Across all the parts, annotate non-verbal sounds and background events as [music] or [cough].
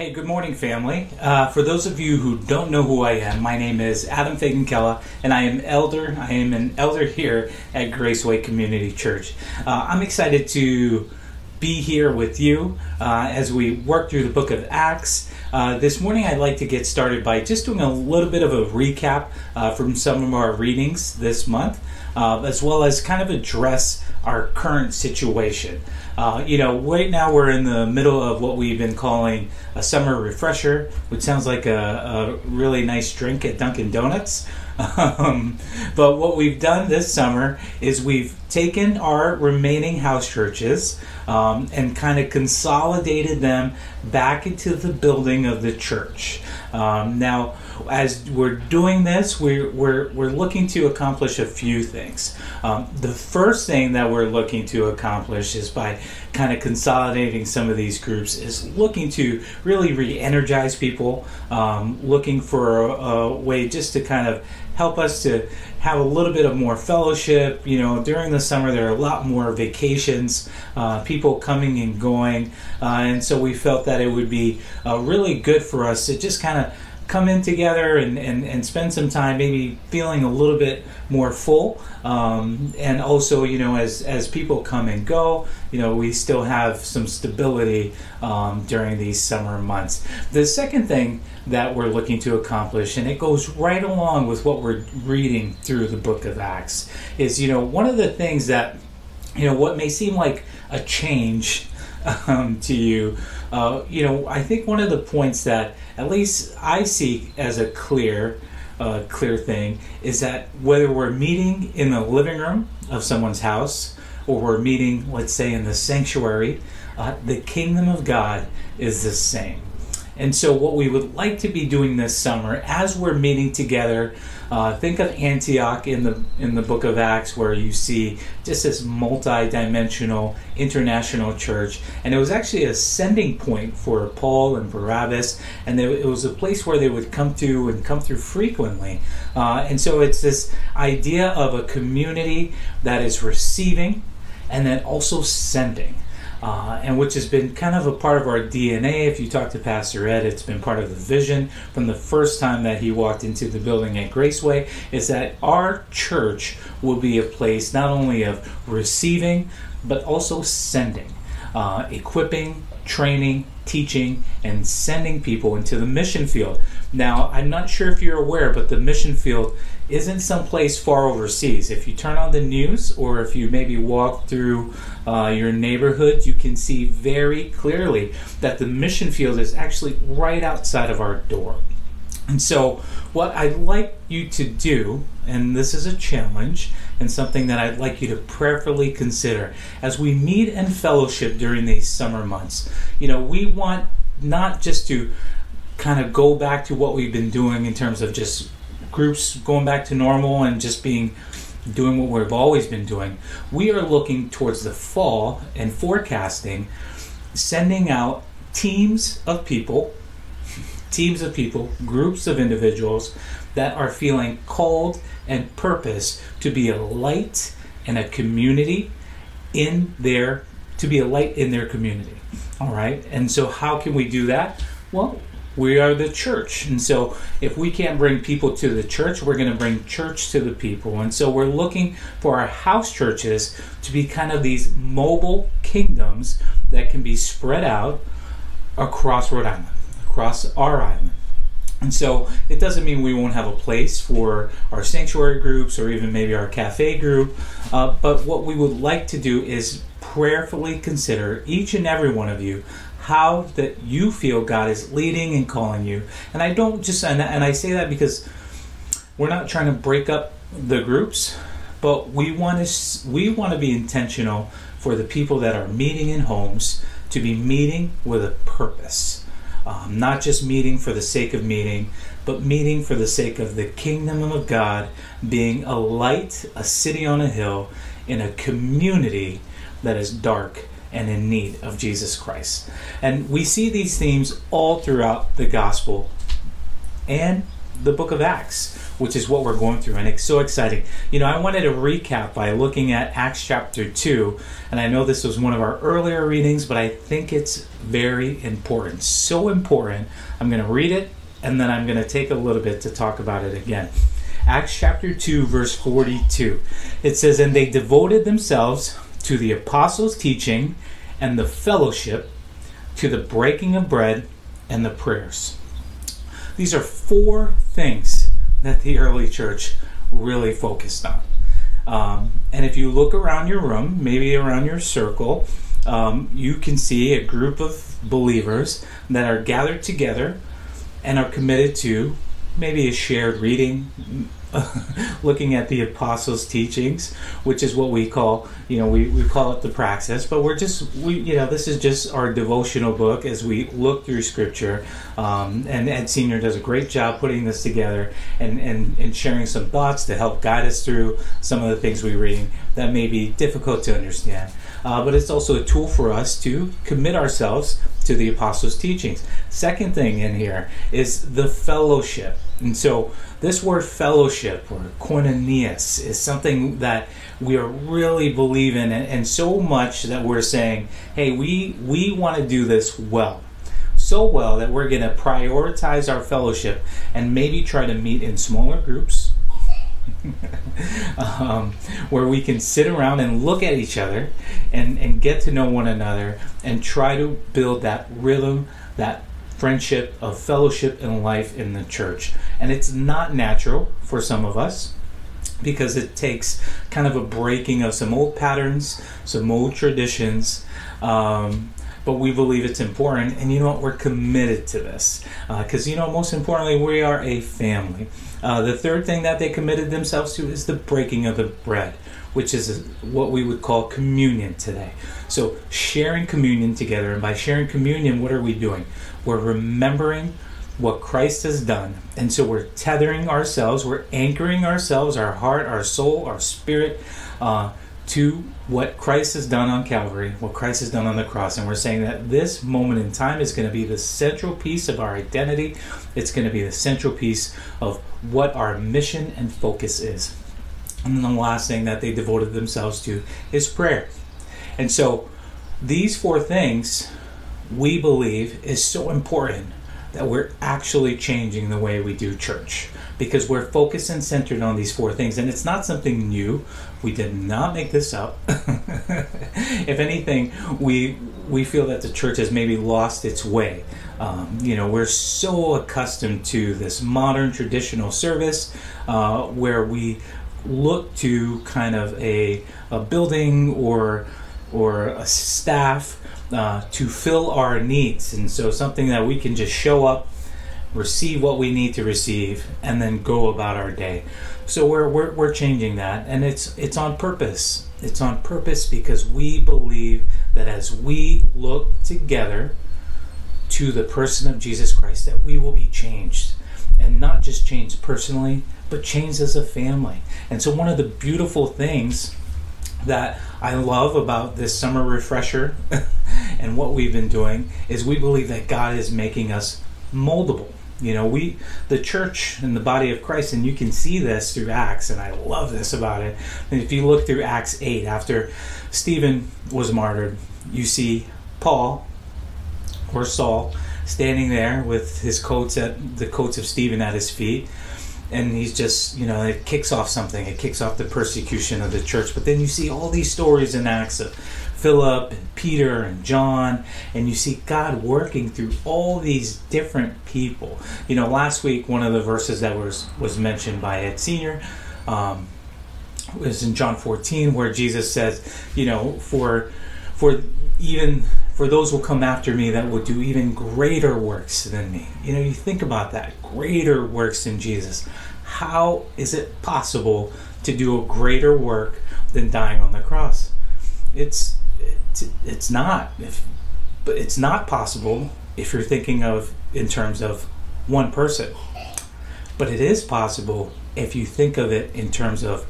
Hey, good morning, family. Uh, for those of you who don't know who I am, my name is Adam Fagan Kella, and I am elder. I am an elder here at Graceway Community Church. Uh, I'm excited to be here with you uh, as we work through the book of Acts. Uh, this morning, I'd like to get started by just doing a little bit of a recap uh, from some of our readings this month, uh, as well as kind of address our current situation. Uh, you know, right now we're in the middle of what we've been calling a summer refresher, which sounds like a, a really nice drink at Dunkin' Donuts. [laughs] Um, but what we've done this summer is we've taken our remaining house churches um, and kind of consolidated them back into the building of the church. Um, now, as we're doing this, we're, we're, we're looking to accomplish a few things. Um, the first thing that we're looking to accomplish is by kind of consolidating some of these groups, is looking to really re energize people, um, looking for a, a way just to kind of help us to have a little bit of more fellowship. You know, during the summer, there are a lot more vacations, uh, people coming and going. Uh, and so we felt that it would be uh, really good for us to just kind of come in together and, and, and spend some time maybe feeling a little bit more full. Um, and also you know as as people come and go you know we still have some stability um, during these summer months. The second thing that we're looking to accomplish and it goes right along with what we're reading through the book of acts is you know one of the things that you know what may seem like a change [laughs] um, to you uh, you know, I think one of the points that at least I see as a clear, uh, clear thing is that whether we're meeting in the living room of someone's house or we're meeting, let's say, in the sanctuary, uh, the kingdom of God is the same. And so, what we would like to be doing this summer as we're meeting together uh, think of Antioch in the in the Book of Acts, where you see just this multi-dimensional international church, and it was actually a sending point for Paul and Barnabas, and they, it was a place where they would come to and come through frequently. Uh, and so it's this idea of a community that is receiving and then also sending uh, and which has been kind of a part of our DNA. If you talk to Pastor Ed, it's been part of the vision from the first time that he walked into the building at Graceway, is that our church will be a place not only of receiving, but also sending, uh, equipping, training, teaching, and sending people into the mission field. Now, I'm not sure if you're aware, but the mission field isn't someplace far overseas. If you turn on the news or if you maybe walk through uh, your neighborhood, you can see very clearly that the mission field is actually right outside of our door. And so, what I'd like you to do, and this is a challenge and something that I'd like you to prayerfully consider as we meet and fellowship during these summer months. You know, we want not just to kind of go back to what we've been doing in terms of just groups going back to normal and just being doing what we've always been doing. We are looking towards the fall and forecasting, sending out teams of people, teams of people, groups of individuals that are feeling called and purpose to be a light and a community in their to be a light in their community. All right? And so how can we do that? Well, we are the church. And so if we can't bring people to the church, we're going to bring church to the people. And so we're looking for our house churches to be kind of these mobile kingdoms that can be spread out across Rhode Island, across our island. And so it doesn't mean we won't have a place for our sanctuary groups or even maybe our cafe group. Uh, but what we would like to do is prayerfully consider each and every one of you how that you feel God is leading and calling you. And I don't just and, and I say that because we're not trying to break up the groups, but we want to we want to be intentional for the people that are meeting in homes to be meeting with a purpose. Um, not just meeting for the sake of meeting, but meeting for the sake of the kingdom of God being a light, a city on a hill, in a community that is dark and in need of Jesus Christ. And we see these themes all throughout the gospel and the book of Acts, which is what we're going through, and it's so exciting. You know, I wanted to recap by looking at Acts chapter 2, and I know this was one of our earlier readings, but I think it's very important. So important. I'm going to read it, and then I'm going to take a little bit to talk about it again. Acts chapter 2, verse 42. It says, And they devoted themselves to the apostles' teaching and the fellowship, to the breaking of bread and the prayers. These are four things that the early church really focused on. Um, and if you look around your room, maybe around your circle, um, you can see a group of believers that are gathered together and are committed to maybe a shared reading, [laughs] looking at the apostles' teachings, which is what we call, you know, we, we call it the praxis, but we're just, we, you know, this is just our devotional book as we look through scripture. Um, and Ed Senior does a great job putting this together and, and, and sharing some thoughts to help guide us through some of the things we read that may be difficult to understand. Uh, but it's also a tool for us to commit ourselves to the apostles' teachings. Second thing in here is the fellowship. And so, this word fellowship or koinonias is something that we are really believing in, and so much that we're saying, hey, we, we want to do this well. So well that we're going to prioritize our fellowship and maybe try to meet in smaller groups. [laughs] um, where we can sit around and look at each other and, and get to know one another and try to build that rhythm, that friendship, of fellowship and life in the church. And it's not natural for some of us because it takes kind of a breaking of some old patterns, some old traditions. Um, but we believe it's important, and you know what? We're committed to this because uh, you know, most importantly, we are a family. Uh, the third thing that they committed themselves to is the breaking of the bread, which is what we would call communion today. So, sharing communion together, and by sharing communion, what are we doing? We're remembering what Christ has done. And so we're tethering ourselves, we're anchoring ourselves, our heart, our soul, our spirit, uh, to what Christ has done on Calvary, what Christ has done on the cross. And we're saying that this moment in time is going to be the central piece of our identity. It's going to be the central piece of what our mission and focus is. And then the last thing that they devoted themselves to is prayer. And so these four things we believe is so important that we're actually changing the way we do church because we're focused and centered on these four things. And it's not something new. We did not make this up. [laughs] If anything we we feel that the church has maybe lost its way. Um, you know we're so accustomed to this modern traditional service uh, where we look to kind of a, a building or or a staff uh, to fill our needs. And so something that we can just show up, receive what we need to receive, and then go about our day. So we're, we're, we're changing that, and it's, it's on purpose. It's on purpose because we believe that as we look together to the person of Jesus Christ, that we will be changed. And not just changed personally, but changed as a family. And so, one of the beautiful things that I love about this summer refresher [laughs] and what we've been doing is we believe that God is making us moldable. You know, we, the church and the body of Christ, and you can see this through Acts, and I love this about it. And if you look through Acts 8, after Stephen was martyred, you see Paul or Saul standing there with his coats at the coats of Stephen at his feet and he's just you know it kicks off something it kicks off the persecution of the church but then you see all these stories in acts of philip and peter and john and you see god working through all these different people you know last week one of the verses that was was mentioned by ed senior um, was in john 14 where jesus says you know for for even for those will come after me that will do even greater works than me. You know, you think about that greater works than Jesus. How is it possible to do a greater work than dying on the cross? It's it's, it's not. If, but it's not possible if you're thinking of in terms of one person. But it is possible if you think of it in terms of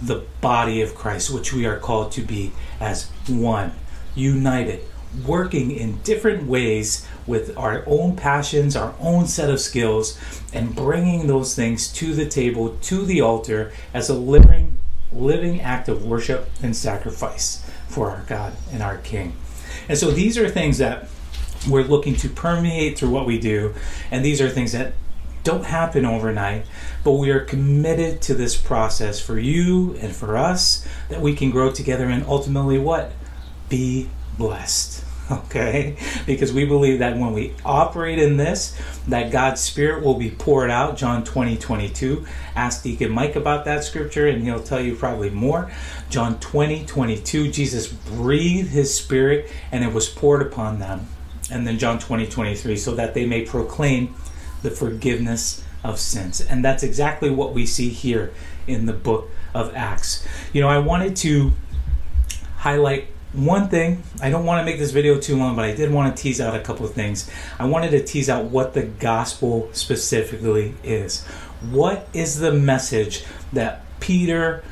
the body of Christ, which we are called to be as one, united, working in different ways with our own passions, our own set of skills, and bringing those things to the table, to the altar, as a living, living act of worship and sacrifice for our God and our King. And so these are things that we're looking to permeate through what we do, and these are things that don't happen overnight, but we are committed to this process for you and for us that we can grow together and ultimately what? Be blessed. [laughs] Okay? Because we believe that when we operate in this, that God's Spirit will be poured out. John 20, 22. Ask Deacon Mike about that scripture and he'll tell you probably more. John 20, 22. Jesus breathed his Spirit and it was poured upon them. And then John 20, 23. So that they may proclaim the forgiveness of sins. And that's exactly what we see here in the book of Acts. You know, I wanted to highlight one thing. I don't want to make this video too long, but I did want to tease out a couple of things. I wanted to tease out what the gospel specifically is. What is the message that Peter,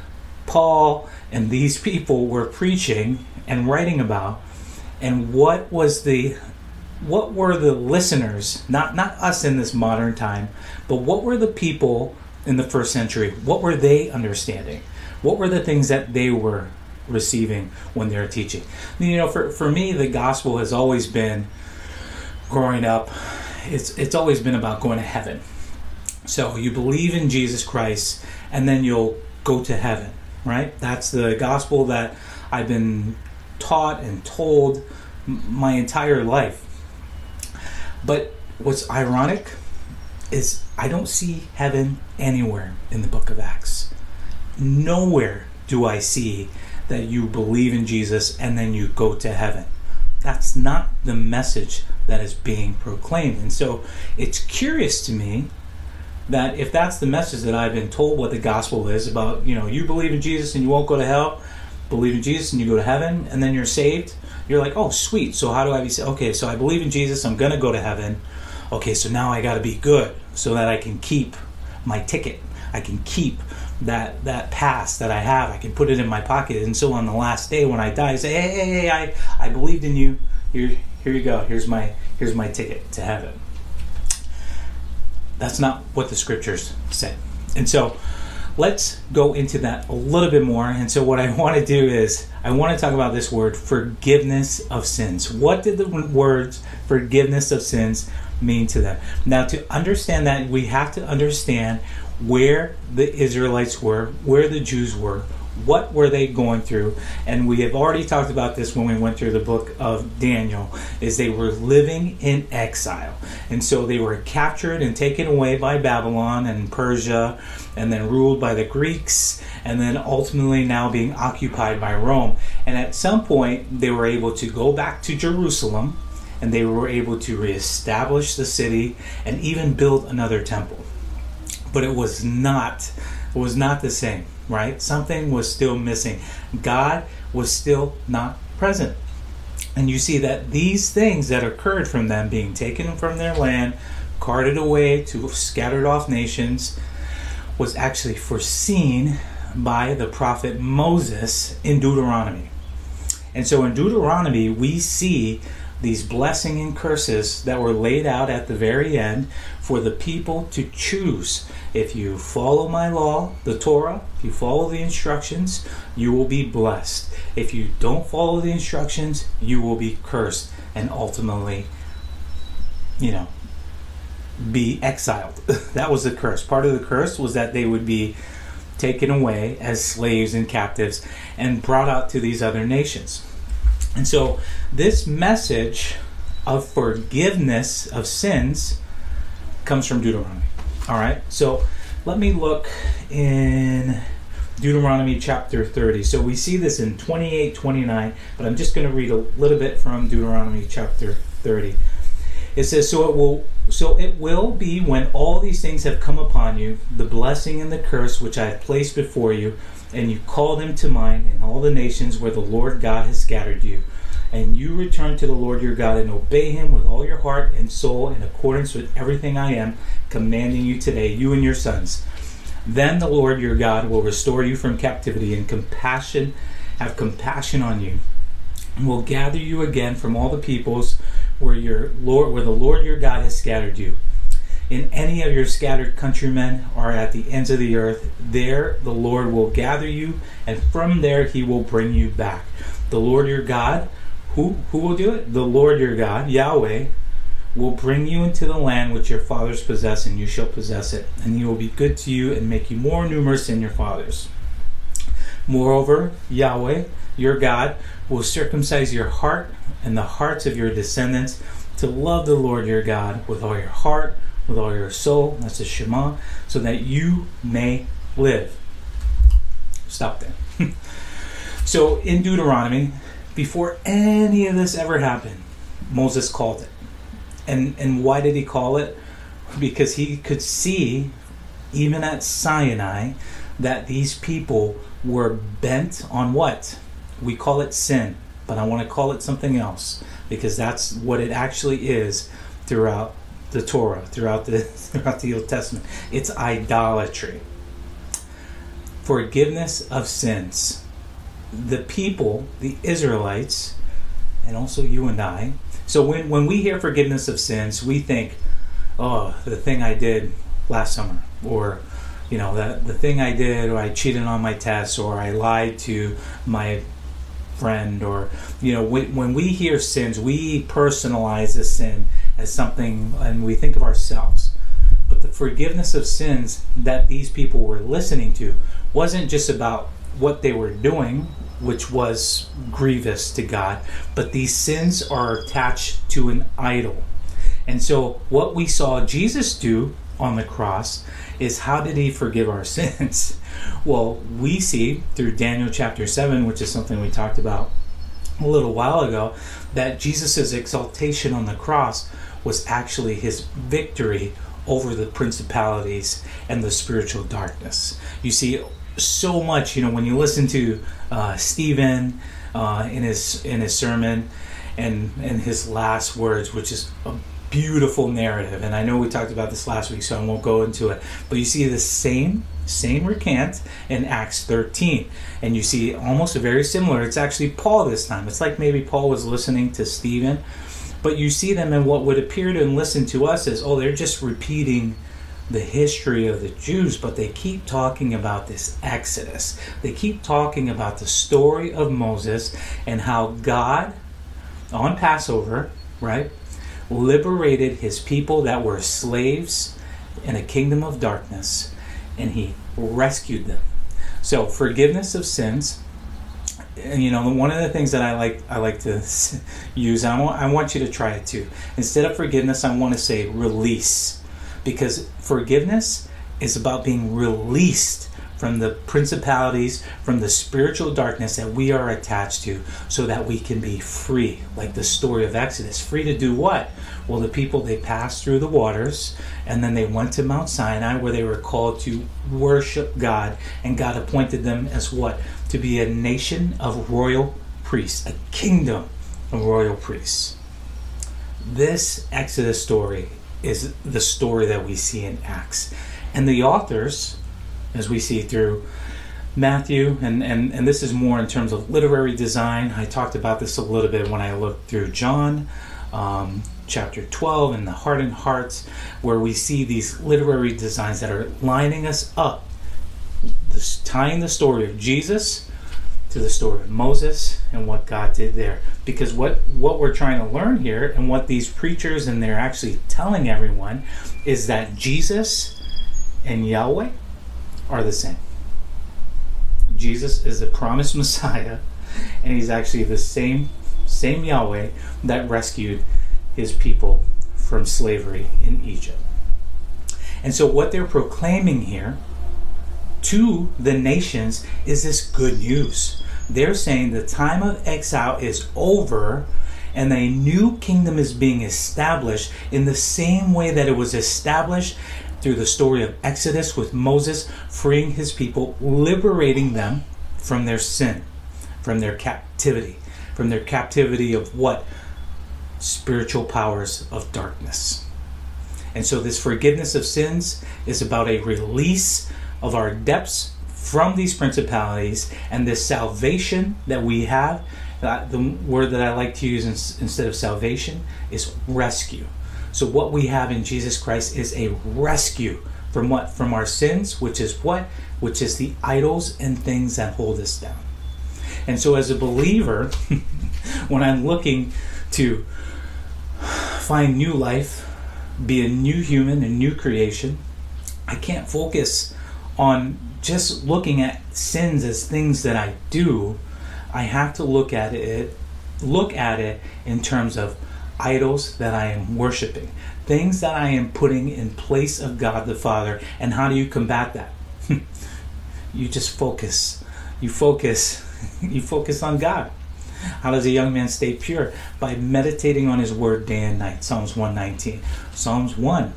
Paul, and these people were preaching and writing about? And what was the what were the listeners, not not us in this modern time, but what were the people in the first century? What were they understanding? What were the things that they were receiving when they're teaching? You know, for, for me, the gospel has always been growing up, it's it's always been about going to heaven. So you believe in Jesus Christ and then you'll go to heaven, right? That's the gospel that I've been taught and told my entire life but what's ironic is I don't see heaven anywhere in the book of Acts. Nowhere do I see that you believe in Jesus and then you go to heaven. That's not the message that is being proclaimed. And so it's curious to me that if that's the message that I've been told what the gospel is about, you know, you believe in Jesus and you won't go to hell, believe in Jesus and you go to heaven and then you're saved, you're like, oh, sweet. So how do I be saved? Okay, so I believe in Jesus. I'm going to go to heaven. Okay, so now I got to be good so that I can keep my ticket. I can keep that that pass that I have. I can put it in my pocket. And so on the last day when I die, I say, hey, hey, hey, I, I believed in you. Here, here you go. Here's my here's my ticket to heaven. That's not what the scriptures say. And so let's go into that a little bit more. And so, what I [laughs] want to do is, I want to talk about this word forgiveness of sins. What did the words forgiveness of sins mean to them? Now, to understand that, we have to understand where the Israelites were, where the Jews were, what were they going through? And we have already talked about this when we went through the book of daniel is they were living in exile. And so they were captured and taken away by babylon and persia and then ruled by the greeks and then ultimately now being occupied by rome. And at some point they were able to go back to jerusalem and they were able to reestablish the city and even build another temple but it was not it was not the same right? Something was still missing. God was still not present. And you see that these things that occurred from them being taken from their land, carted away to scattered off nations, was actually foreseen by the prophet Moses in Deuteronomy. And so in Deuteronomy, we see these blessing and curses that were laid out at the very end for the people to choose. If you follow my law, the Torah, if you follow the instructions, you will be blessed. If you don't follow the instructions, you will be cursed and ultimately, you know, be exiled. [laughs] that was the curse. Part of the curse was that they would be taken away as slaves and captives and brought out to these other nations. And so, this message of forgiveness of sins comes from Deuteronomy. All right, so let me look in Deuteronomy chapter 30. So we see this in 28 29, but I'm just going to read a little bit from Deuteronomy chapter 30. It says, So it will so it will be when all these things have come upon you, the blessing and the curse which I have placed before you, and you call them to mind in all the nations where the Lord God has scattered you. And you return to the Lord your God and obey him with all your heart and soul in accordance with everything I am commanding you today, you and your sons. Then the Lord your God will restore you from captivity and compassion, have compassion on you, and will gather you again from all the peoples where your Lord where the Lord your God has scattered you. In any of your scattered countrymen are at the ends of the earth, there the Lord will gather you, and from there he will bring you back. The Lord your God, who who will do it? The Lord your God, Yahweh, will bring you into the land which your fathers possess, and you shall possess it, and he will be good to you and make you more numerous than your fathers. Moreover, Yahweh, your God, will circumcise your heart and the hearts of your descendants to love the Lord your God with all your heart, with all your soul, that's a Shema, so that you may live. Stop there. [laughs] so in Deuteronomy, before any of this ever happened, Moses called it. And and why did he call it? Because he could see even at Sinai that these people were bent on what? We call it sin, but I want to call it something else because that's what it actually is throughout the Torah, throughout the [laughs] throughout the Old Testament. It's idolatry. Forgiveness of sins. The people, the Israelites, and also you and I. So when, when we hear forgiveness of sins, we think, oh, the thing I did last summer, or you know, the the thing I did, or I cheated on my tests, or I lied to my friend, or you know, when, when we hear sins, we personalize a sin as something, and we think of ourselves. But the forgiveness of sins that these people were listening to wasn't just about what they were doing, which was grievous to God, but these sins are attached to an idol. And so, what we saw Jesus do on the cross is how did he forgive our [laughs] sins? Well, we see through Daniel chapter 7, which is something we talked about a little while ago, that Jesus' exaltation on the cross was actually his victory over the principalities and the spiritual darkness. You see, so much, you know, when you listen to uh, Stephen uh, in his in his sermon and in his last words, which is a beautiful narrative. And I know we talked about this last week, so I won't go into it. But you see the same same recant in Acts 13, and you see almost a very similar. It's actually Paul this time. It's like maybe Paul was listening to Stephen, but you see them in what would appear to and listen to us as oh, they're just repeating the history of the Jews, but they keep talking about this Exodus. They keep talking about the story of Moses and how God, on Passover, right, liberated his people that were slaves in a kingdom of darkness, and he rescued them. So, forgiveness of sins. And you know, one of the things that I like, I like to [laughs] use. I want, I want you to try it too. Instead of forgiveness, I want to say release because forgiveness is about being released from the principalities, from the spiritual darkness that we are attached to, so that we can be free. Like the story of Exodus. Free to do what? Well, the people, they passed through the waters, and then they went to Mount Sinai where they were called to worship God, and God appointed them as what? To be a nation of royal priests, a kingdom of royal priests. This Exodus story is the story that we see in Acts. And the authors, as we see through Matthew, and, and, and this is more in terms of literary design. I talked about this a little bit when I looked through John, um, chapter 12, and the hardened hearts, where we see these literary designs that are lining us up, this, tying the story of Jesus to the story of Moses and what God did there. Because what, what we're trying to learn here and what these preachers and they're actually telling everyone is that Jesus and Yahweh are the same. Jesus is the promised [laughs] Messiah, and he's actually the same same Yahweh that rescued his people from slavery in Egypt. And so what they're proclaiming here to the nations is this good news. They're saying the time of exile is over and a new kingdom is being established in the same way that it was established through the story of Exodus with Moses freeing his people, liberating them from their sin, from their captivity, from their captivity of what? Spiritual powers of darkness. And so, this forgiveness of sins is about a release of our depths from these principalities and this salvation that we have the word that I like to use in, instead of salvation is rescue. So what we have in Jesus Christ is a rescue from what? From our sins, which is what? Which is the idols and things that hold us down. And so as a believer, [laughs] when I'm looking to find new life, be a new human, a new creation, I can't focus on just looking at sins as things that I do. I have to look at it look at it in terms of idols that I am worshiping, things that I am putting in place of God the Father. And how do you combat that? [laughs] you just focus. You focus. [laughs] you focus on God. How does a young man stay pure? By meditating on his word day and night. Psalms 119. Psalms 1.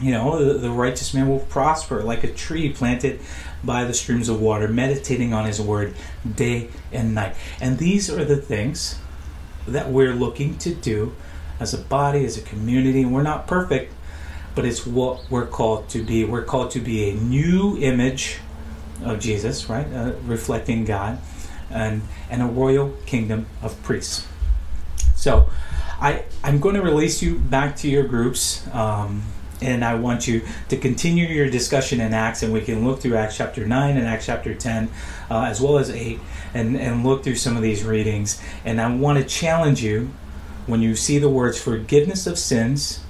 You know, the, the righteous man will prosper like a tree planted by the streams of water, meditating on his word day and night. And these are the things that we're looking to do as a body, as a community. We're not perfect, but it's what we're called to be. We're called to be a new image of Jesus, right? Uh, reflecting God, and, and a royal kingdom of priests. So, I, I'm going to release you back to your groups. Um, and I want you to continue your discussion in Acts, and we can look through Acts chapter 9 and Acts chapter 10, uh, as well as 8, and, and look through some of these readings. And I want to challenge you when you see the words forgiveness of sins,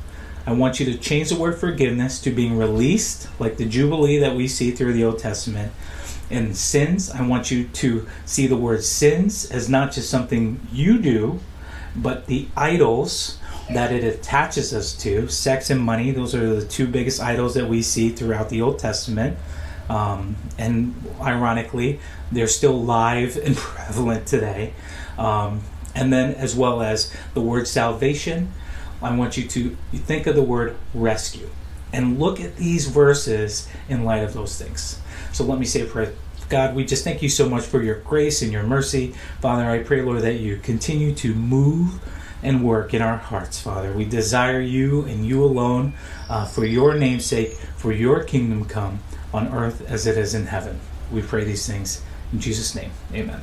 I want you to change the word forgiveness to being released, like the Jubilee that we see through the Old Testament. And sins, I want you to see the word sins as not just something you do, but the idols that it attaches us to. Sex and money, those are the two biggest idols that we see throughout the Old Testament. Um, and ironically, they're still live [laughs] and prevalent today. Um, and then, as well as the word salvation, I want you to think of the word rescue and look at these verses in light of those things. So, let me say a prayer. God, we just thank you so much for your grace and your mercy. Father, I pray, Lord, that you continue to move and work in our hearts, Father. We desire you and you alone uh, for your namesake, for your kingdom come on earth as it is in heaven. We pray these things in Jesus' name. Amen.